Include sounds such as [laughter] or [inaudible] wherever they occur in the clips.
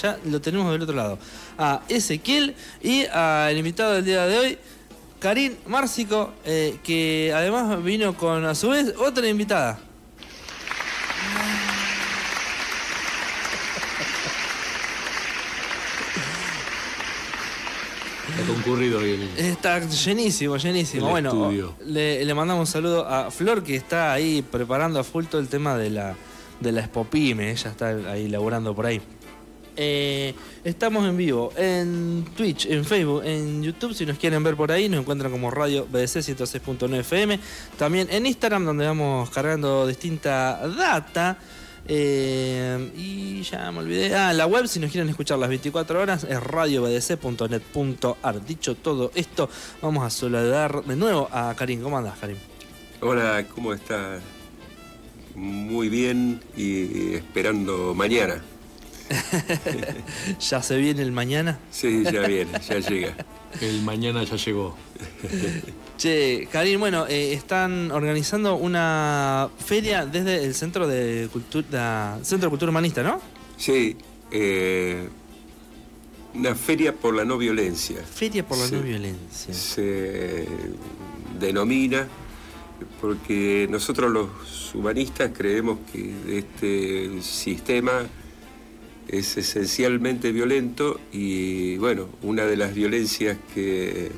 ya lo tenemos del otro lado. A Ezequiel y al invitado del día de hoy, Karim Márcico, eh, que además vino con a su vez otra invitada. Está concurrido hoy Está llenísimo, llenísimo. El bueno, estudio. le, le mandamos un saludo a Flor que está ahí preparando a full todo el tema de la, de la Spopime. Ella está ahí laburando por ahí. Eh, estamos en vivo en Twitch, en Facebook, en YouTube. Si nos quieren ver por ahí, nos encuentran como Radio BDC 106.9 FM. También en Instagram, donde vamos cargando distinta data. Eh, y ya me olvidé. Ah, la web, si nos quieren escuchar las 24 horas, es radiobdc.net.ar. Dicho todo esto, vamos a saludar de nuevo a Karim. ¿Cómo andas, Karim? Hola, ¿cómo está? Muy bien y esperando mañana. [laughs] ¿Ya se viene el mañana? Sí, ya viene, ya llega. El mañana ya llegó. Che, Karim, bueno, eh, están organizando una feria desde el Centro de Cultura, Centro de Cultura Humanista, ¿no? Sí, eh, una feria por la no violencia Feria por la no violencia. se denomina porque nosotros los humanistas creemos que este sistema es esencialmente violento y bueno, una de las violencias que,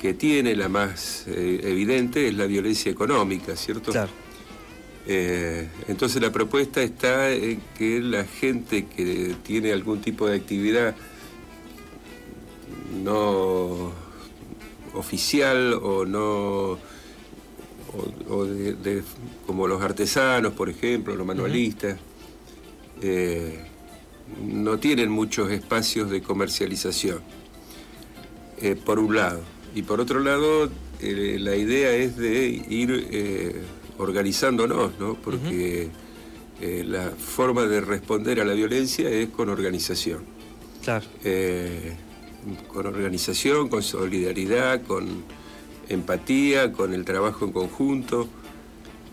que tiene, la más eh, evidente, es la violencia económica, ¿cierto? Claro. Eh, entonces la propuesta está en que la gente que tiene algún tipo de actividad no oficial o no o, o de, de- como los artesanos, por ejemplo, los manualistas, eh, no tienen muchos espacios de comercialización, eh, por un lado. Y por otro lado, eh, la idea es de ir organizándonos, ¿no? Porque la forma de responder a la violencia es con organización. Claro. Con organización, con solidaridad, con empatía, con el trabajo en conjunto,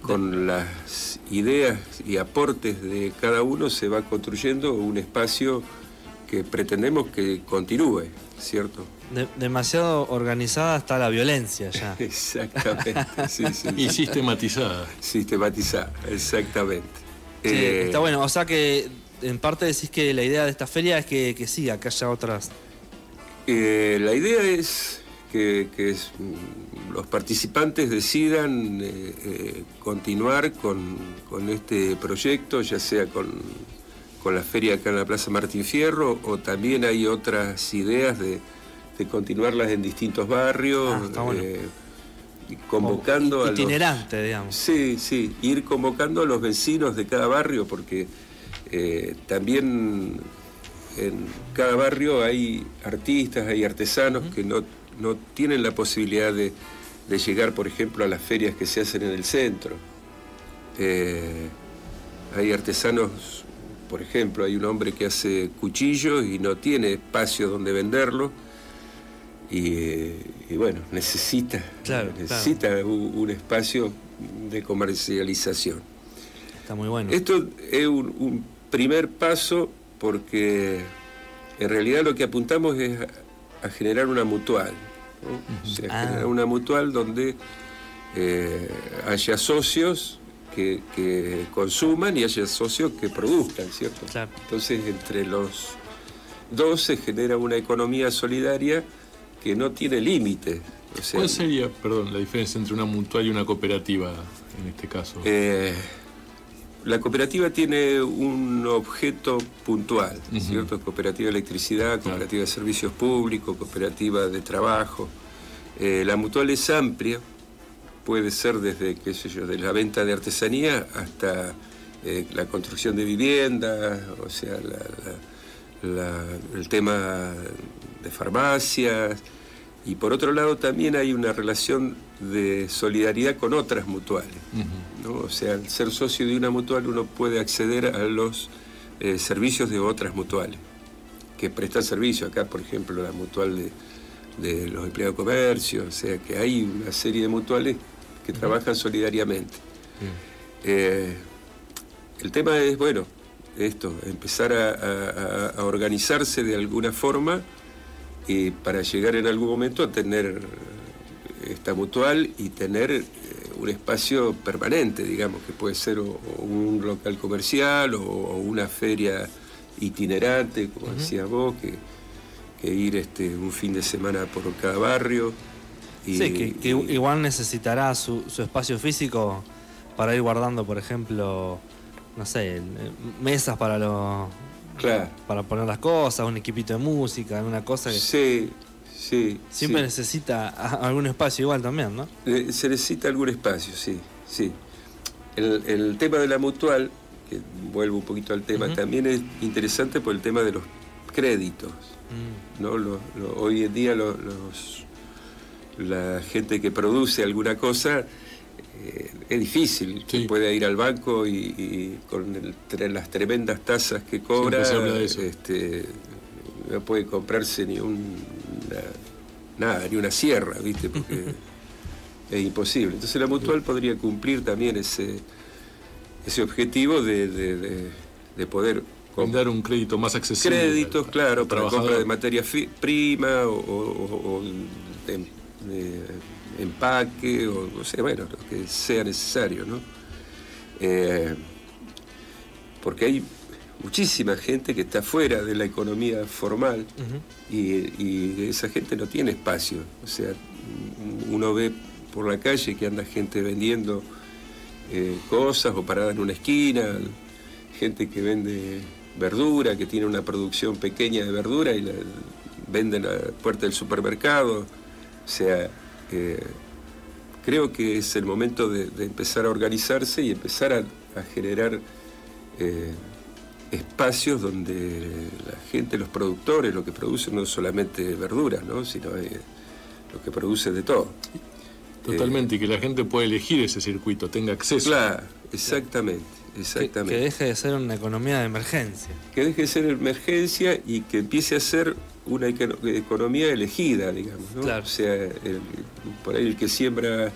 con las ideas y aportes de cada uno se va construyendo un espacio que pretendemos que continúe, ¿cierto? De- demasiado organizada está la violencia ya. [laughs] Exactamente, sí, sí, Y sistematizada. Sistematizar, exactamente. Sí, Eh, está bueno, o sea que en parte decís que la idea de esta feria es que, que siga, que haya otras. Eh, la idea es que, que es, los participantes decidan eh, eh, continuar con, con este proyecto, ya sea con, con la feria acá en la Plaza Martín Fierro, o también hay otras ideas de, de continuarlas en distintos barrios, Ah, está bueno. eh, convocando a los... Itinerante, digamos. Sí, sí, ir convocando a los vecinos de cada barrio, porque también en cada barrio hay artistas, hay artesanos que no, no tienen la posibilidad de, de llegar, por ejemplo, a las ferias que se hacen en el centro. Eh, hay artesanos, por ejemplo, hay un hombre que hace cuchillos y no tiene espacio donde venderlo. Y, eh, y bueno, necesita, Claro, necesita un, un espacio de comercialización. Está muy bueno. Esto es un, un primer paso porque en realidad lo que apuntamos es a, a generar una mutual. ¿No? O sea, Ah. generar una mutual donde eh, haya socios que, que consuman y haya socios que produzcan, ¿cierto? Claro. Entonces, entre los dos se genera una economía solidaria que no tiene límite. O sea, ¿Cuál sería, perdón, la diferencia entre una mutual y una cooperativa en este caso? Eh, la cooperativa tiene un objeto puntual, Ujú. ¿cierto? Cooperativa de electricidad, cooperativa de servicios públicos, cooperativa de trabajo. Eh, la mutual es amplia, puede ser desde, qué sé yo, de la venta de artesanía hasta eh, la construcción de viviendas, o sea, la- la- la- el tema de farmacias. Y por otro lado también hay una relación de solidaridad con otras mutuales. ¿no? O sea, al ser socio de una mutual uno puede acceder a los eh, servicios de otras mutuales que prestan servicio. Acá, por ejemplo, la mutual de, de los empleados de comercio, o sea, que hay una serie de mutuales que trabajan solidariamente. Eh, el tema es, bueno, esto, empezar a, a- a organizarse de alguna forma y para llegar en algún momento a tener esta mutual y tener eh, un espacio permanente, digamos, que puede ser o, o un local comercial o, o una feria itinerante, como decías vos, que, que ir este, un fin de semana por cada barrio. y- sí, que, que y- igual necesitará su, su espacio físico para ir guardando, por ejemplo, no sé, mesas para los Claro. para poner las cosas, un equipito de música, una cosa que Sí, sí. siempre sí. necesita algún espacio igual también, ¿no? Eh, Se necesita algún espacio, sí, sí. El, el tema de la mutual, que vuelvo un poquito al tema, también es interesante por el tema de los créditos. Mm, ¿no? Lo- lo- hoy en día lo- los, la gente que produce alguna cosa eh, es difícil, Sí. que pueda ir al banco y, y con el- las tremendas tasas que cobra, este, no puede comprarse ni un, una- nada, ni una sierra, ¿viste? Porque [laughs] es imposible. Entonces la mutual podría cumplir también ese, ese objetivo de, de- de- de poder Dar un crédito más accesible. créditos, al- claro, al para trabajador. compra de materia fi- prima o, o- o de, de empaque o no sé, bueno, lo que sea necesario, ¿no? Eh, porque hay muchísima gente que está fuera de la economía formal y, y esa gente no tiene espacio. O sea, uno ve por la calle que anda gente vendiendo eh, cosas o parada en una esquina, gente que vende verdura, que tiene una producción pequeña de verdura y la vende en la puerta del supermercado. O sea, eh, creo que es el momento de, de empezar a organizarse y empezar a, a generar eh, espacios donde la gente, los productores, lo que producen no es solamente verdura, ¿no? sino eh, lo que produce de todo. Totalmente, y que la gente pueda elegir ese circuito, tenga acceso. Claro, exactamente, Que, exactamente. que deje de ser una economía de emergencia. que deje de ser emergencia y que empiece a ser una econo- economía elegida, digamos. ¿no? Claro. O sea, el- por ahí el que siembra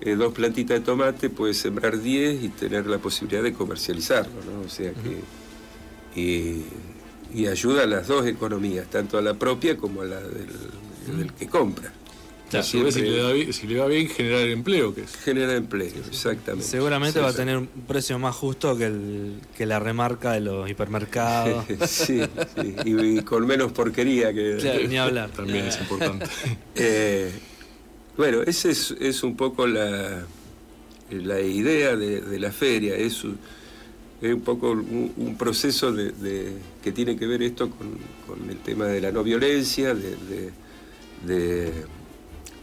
eh, dos plantitas de tomate puede sembrar 10 y tener la posibilidad de comercializarlo. ¿no? O sea que. y, y ayuda a las dos economías, tanto a la propia como a la del, del que compra. Si le, da bien- si le va bien, generar empleo, que es genera empleo, exactamente. Seguramente Sí, va a tener un precio más justo que, el, que la remarca de los hipermercados. [laughs] sí, sí, y, y con menos porquería que. Claro, ni hablar. también es importante. [laughs] Eh, bueno, esa es, es un poco la, la idea de, de la feria, es un, es un poco un, un proceso de, de- que tiene que ver esto con, con el tema de la no violencia, de, de-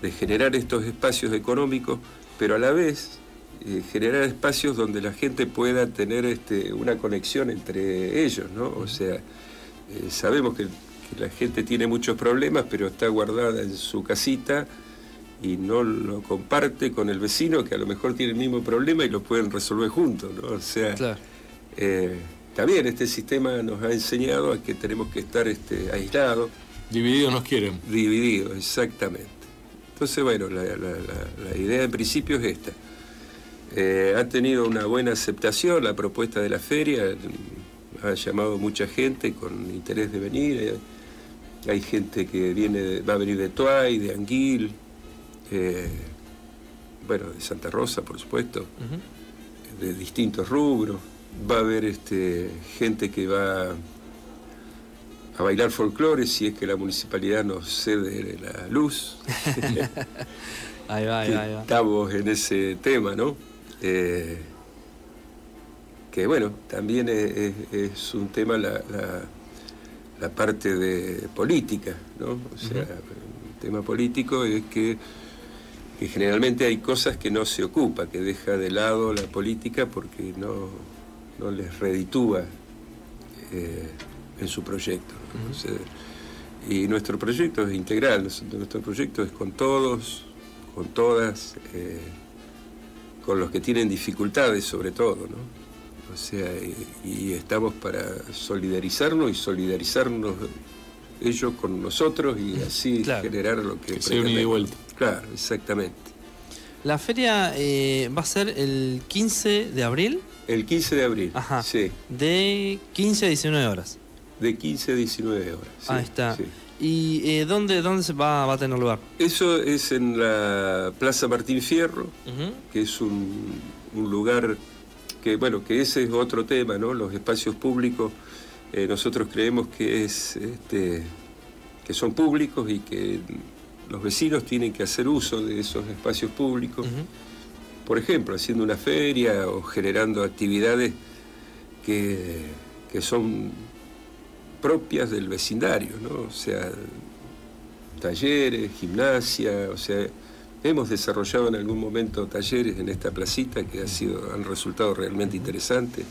de- generar estos espacios económicos, pero a la vez eh, generar espacios donde la gente pueda tener este, una conexión entre ellos, ¿no? O sea, eh, sabemos que, que la gente tiene muchos problemas, pero está guardada en su casita y no lo comparte con el vecino que a lo mejor tiene el mismo problema y lo pueden resolver juntos, ¿no? O sea, Claro. eh, también este sistema nos ha enseñado a que tenemos que estar este, aislados, Divididos nos quieren. divididos, exactamente. Entonces, bueno, la, la- la- la idea en principio es esta. Eh, ha tenido una buena aceptación la propuesta de la feria, ha llamado mucha gente con interés de venir. eh, hay gente que viene, va a venir de Tuay, de Anguil, eh, bueno, de Santa Rosa, por supuesto, de distintos rubros. Va a haber este, gente que va a bailar folclore si es que la municipalidad nos cede la luz. [laughs] Ahí va, ahí va, ahí va. estamos en ese tema, ¿no? Eh, que bueno, también es, es- es un tema la, la- la parte de política, ¿no? O sea, el tema político es que, que generalmente hay cosas que no se ocupa, que deja de lado la política porque no, no les reditúa eh, en su proyecto. ¿No? O sea, y nuestro proyecto es integral, nuestro proyecto es con todos, con todas, eh, con los que tienen dificultades sobre todo, ¿no? O sea, y, y estamos para solidarizarnos y solidarizarnos ellos con nosotros y así Claro. generar lo que... Que sea un ida y vuelta. Claro, exactamente. La feria eh, va a ser el 15 de abril. El 15 de abril, Ajá. sí. De 15 a 19 horas. De 15 a 19 horas. sí, Ahí está. sí. ¿Y eh, dónde, dónde se va, va a tener lugar? Eso es en la Plaza Martín Fierro, que es un, un lugar que, bueno, que ese es otro tema, ¿no? Los espacios públicos, eh, nosotros creemos que es, este, que son públicos y que los vecinos tienen que hacer uso de esos espacios públicos. Por ejemplo, haciendo una feria o generando actividades que, que son propias del vecindario, ¿no? O sea, talleres, gimnasia, o sea, hemos desarrollado en algún momento talleres en esta placita que ha sido, han resultado realmente interesantes.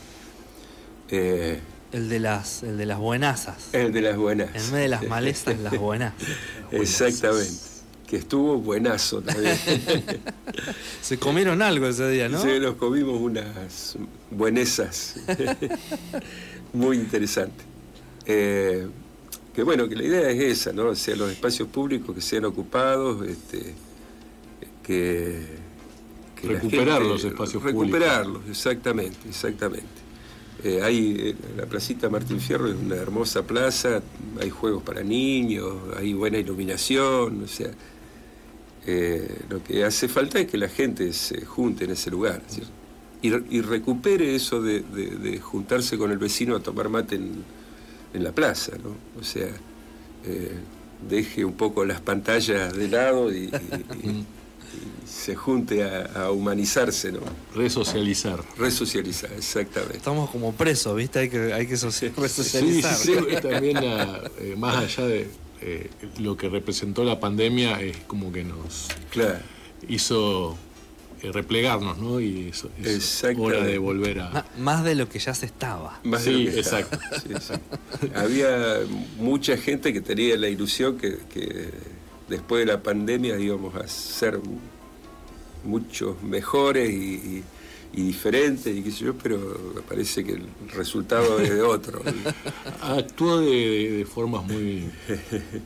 Eh, El de las, el de las buenazas. el de las buenas. En medio de las malezas, las [laughs] buenas. Exactamente. Que estuvo buenazo también. [laughs] Se comieron algo ese día, ¿no? Sí, nos comimos unas buenesas [laughs] muy interesantes. Eh, que bueno, que la idea es esa, ¿no? O sea, los espacios públicos que sean ocupados, este, que, Recuperar gente- los espacios Recuperarlos, exactamente, exactamente. Eh, hay eh, la placita Martín Fierro es una hermosa plaza, hay juegos para niños, hay buena iluminación, o sea, eh, lo que hace falta es que la gente se junte en ese lugar ¿cierto? y, y recupere eso de, de- de juntarse con el vecino a tomar mate en, en la plaza, ¿no? O sea, eh, deje un poco las pantallas de lado y, y- y- y se junte a, a humanizarse, ¿no? Resocializar. Resocializar, exactamente. Estamos como presos, ¿viste? Hay que, hay que Sí, resocializar. sí, también la- eh, más allá de eh, lo que representó la pandemia, es como que nos Claro. hizo replegarnos, ¿no? Y eso, es Exactamente. hora de volver a... Más de lo que ya se estaba. Más de Sí, lo que estaba. exacto. Sí. Había mucha gente que tenía la ilusión que, que después de la pandemia íbamos a ser muchos mejores y, y- y diferentes y qué sé yo, pero me parece que el resultado es de otro. [laughs] Actuó de formas muy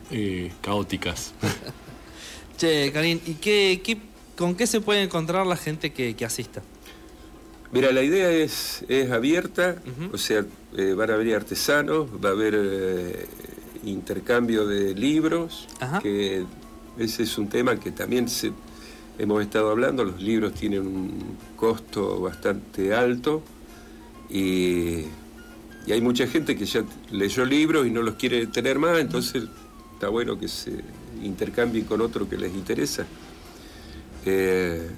eh, caóticas. Che, Karin, ¿y qué, qué- con qué se puede encontrar la gente que, que asista? Mira, la idea es, es abierta, o sea, eh, van a venir artesanos, va a haber eh, intercambio de libros, Ajá. que ese es un tema que también se, hemos estado hablando, los libros tienen un costo bastante alto y, y hay mucha gente que ya leyó libros y no los quiere tener más, entonces está bueno que se intercambien con otro que les interesa. Eh,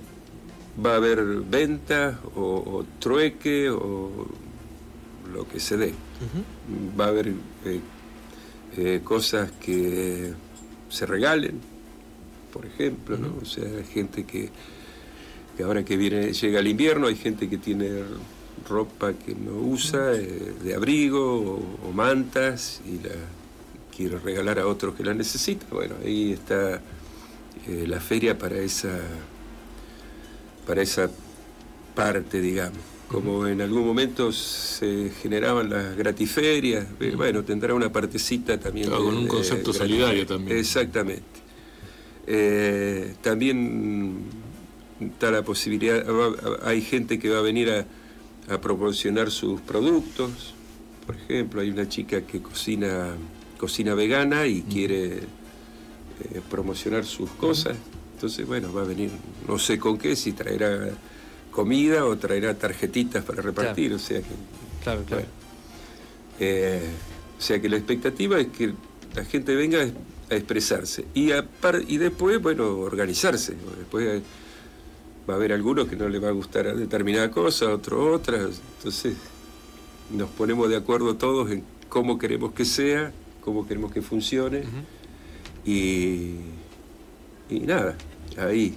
va a haber venta o, o trueque o lo que se dé. Va a haber eh, eh, cosas que se regalen, por ejemplo, ¿no? O sea, hay gente que, que ahora que viene, llega el invierno, hay gente que tiene ropa que no usa, eh, de abrigo o, o mantas, y la quiere regalar a otros que la necesitan. Bueno, ahí está eh, la feria para esa para esa parte, digamos. Como en algún momento se generaban las gratiferias, eh, bueno, tendrá una partecita también. Claro, con un concepto solidario también. Exactamente. Eh, también está la posibilidad, hay gente que va a venir a, a proporcionar sus productos. Por ejemplo, hay una chica que cocina, cocina vegana y quiere eh, promocionar sus cosas. Entonces, bueno, va a venir, no sé con qué, si traerá comida o traerá tarjetitas para repartir. O sea que, Claro, claro. bueno, eh, o sea que la expectativa es que la gente venga a expresarse y, apar- y después, bueno, organizarse. Después va a haber algunos que no les va a gustar determinada cosa, otro otra. Entonces nos ponemos de acuerdo todos en cómo queremos que sea, cómo queremos que funcione. Y, y nada, ahí.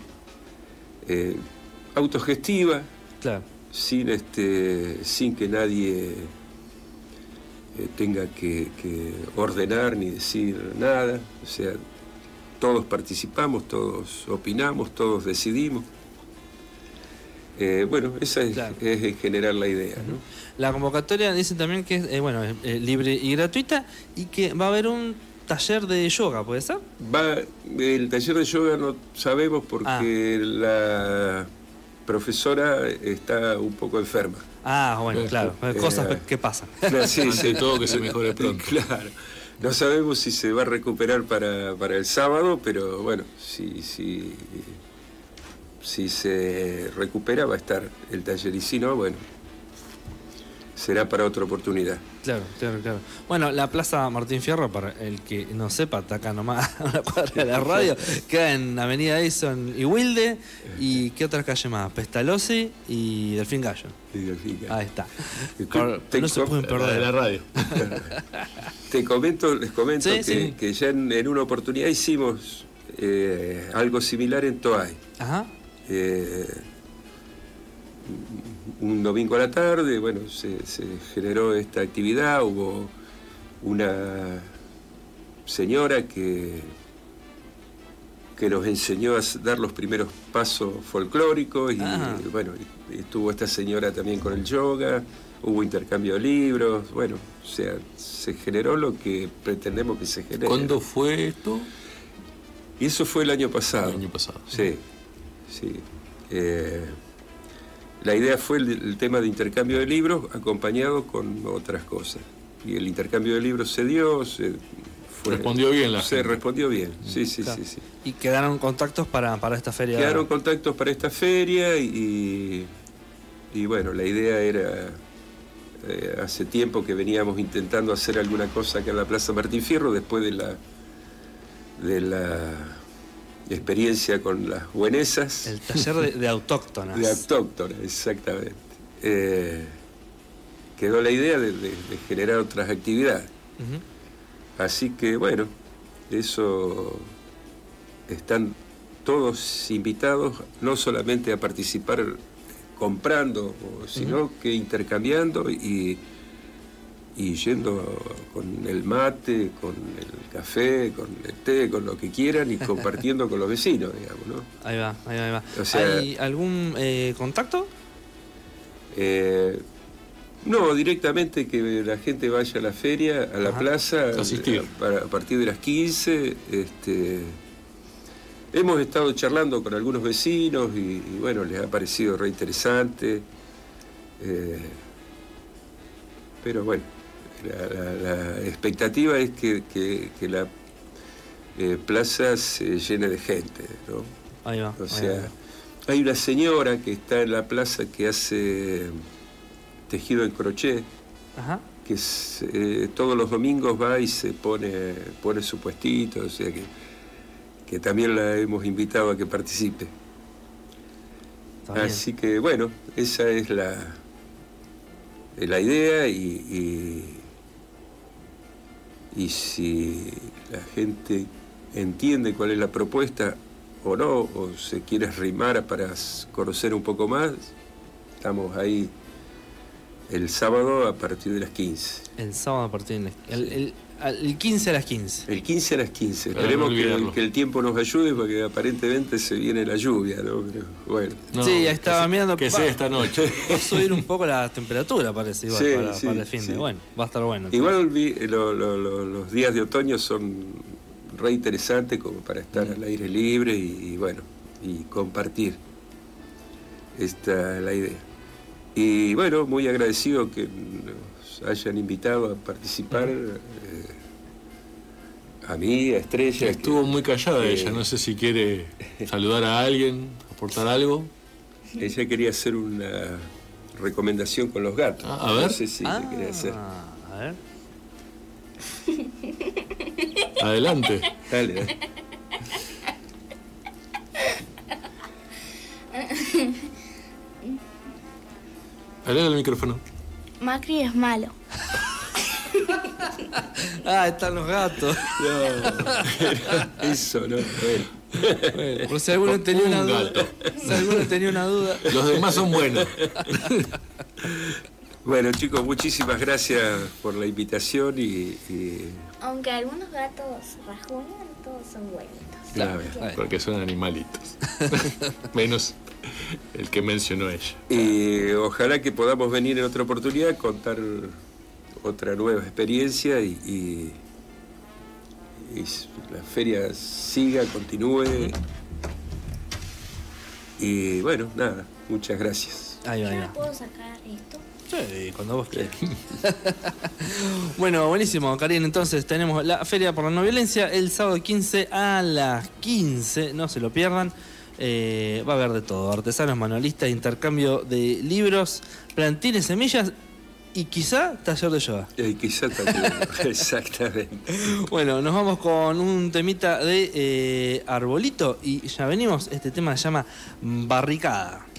eh, autogestiva, Claro. sin este sin que nadie eh, tenga que, que ordenar ni decir nada o sea todos participamos todos opinamos todos decidimos Eh, bueno esa es, Claro. es en general la idea ¿no? La convocatoria dice también que es bueno, libre y gratuita y que va a haber un taller de yoga, ¿puede ser? Va, el taller de yoga no sabemos porque Ah. la profesora está un poco enferma. Ah, bueno, claro. [laughs] Eh, Cosas que pasan. [laughs] Claro, sí, Ante sí. todo que se mejore pronto. [laughs] Claro. No sabemos si se va a recuperar para, para el sábado, pero bueno, si, si, si se recupera va a estar el taller y si no, bueno, será para otra oportunidad. Claro, claro, claro. Bueno, la Plaza Martín Fierro, para el que no sepa, está acá nomás [laughs] a una cuadra de la radio, queda en Avenida Edison y Wilde. ¿Y qué otras calles más? Pestalozzi y Delfín Gallo. Ahí está. No se pueden La de la perder. radio. [laughs] Te comento, les comento Sí, que, sí. que ya en, en una oportunidad hicimos eh, algo similar en Toay. Ajá. Eh, un domingo a la tarde, bueno, se, se generó esta actividad, hubo una señora que, que nos enseñó a dar los primeros pasos folclóricos y Ah. bueno, estuvo esta señora también con el yoga, hubo intercambio de libros, bueno, o sea, se generó lo que pretendemos que se genere. ¿Cuándo fue esto? Y eso fue el año pasado. El año pasado. Sí, sí. Eh, la idea fue el, el tema de intercambio de libros acompañado con otras cosas. Y el intercambio de libros se dio, se fue- Respondió bien la Se gente. respondió bien, sí, sí, Claro. sí, sí. Y quedaron contactos para, para esta feria. Quedaron contactos para esta feria y, y bueno, la idea era, eh, hace tiempo que veníamos intentando hacer alguna cosa acá en la Plaza Martín Fierro después de la, de la experiencia con las buenesas. El taller de, de autóctonas. De autóctona, exactamente. Eh, quedó la idea de, de- de generar otras actividades. Así que bueno, eso están todos invitados no solamente a participar comprando, sino que intercambiando y, y yendo con el mate, con el café, con el té, con lo que quieran y compartiendo con los vecinos, digamos, ¿no? Ahí va, ahí va, ahí va. O sea- ¿Hay algún eh, contacto? Eh, no, directamente que la gente vaya a la feria, a la Ajá. plaza, a partir de las 15. Este, hemos estado charlando con algunos vecinos y, y bueno, les ha parecido re interesante. Eh, pero bueno, la, la- la expectativa es que, que- que la eh, plaza se llene de gente, ¿no? Ahí va. O ahí sea, va. hay una señora que está en la plaza que hace tejido en crochet, Ajá. que es, eh, todos los domingos va y se pone, pone su puestito, o sea que, que también la hemos invitado a que participe. Así que bueno, esa es la, la idea y, y, y si la gente entiende cuál es la propuesta o no, o se quiere arrimar para conocer un poco más, estamos ahí el sábado a partir de las 15. El sábado a partir del el, el, al- el 15 a las 15. El 15 a las 15. Para Esperemos no que, que el tiempo nos ayude porque aparentemente se viene la lluvia, ¿no? Pero bueno. No, sí, que estaba se- mirando. Que sea esta noche. [laughs] Va a subir un poco la temperatura, parece, igual, Sí, para, sí, para el fin de. sí. Bueno, va a estar bueno. Igual vi- lo- lo- lo- los días de otoño son re interesantes como para estar Mm. al aire libre y, y bueno, y compartir. Esta es la idea. Y bueno, muy agradecido que nos hayan invitado a participar. eh, a mí, a Estrella. que- Estuvo muy callada que- ella. No sé si quiere saludar a alguien, aportar algo. Ella quería hacer una recomendación con los gatos. Ah, a ver. No sé si ah, quería hacer. a ver. Adelante. Dale, dale. Hablale al micrófono. Macri es malo. [laughs] Ah, están los gatos. No, [laughs] eso no. bueno. Bueno, por si alguno tenía una Un duda. Si alguno tenía una duda. Los demás son buenos. [laughs] Bueno, chicos, muchísimas gracias por la invitación y. y- Aunque algunos gatos rajuñan, todos son buenitos. Claro. Porque son animalitos. [laughs] Menos el que mencionó ella. y ojalá que podamos venir en otra oportunidad, contar otra nueva experiencia y, y- y s- la feria siga, continúe. Y bueno, nada, Muchas gracias. Ahí va, ¿Yo ahí no va. puedo sacar esto? Sí, cuando vos quieras. [laughs] bueno, buenísimo, Karin. Entonces tenemos la Feria por la No Violencia el sábado 15 a las 15. No se lo pierdan. Eh, va a haber de todo: artesanos, manualistas, intercambio de libros, plantines, semillas y quizá taller de yoga. Eh, quizá también. [laughs] Exactamente. Bueno, nos vamos con un temita de eh, arbolito y ya venimos. Este tema se llama Barricada.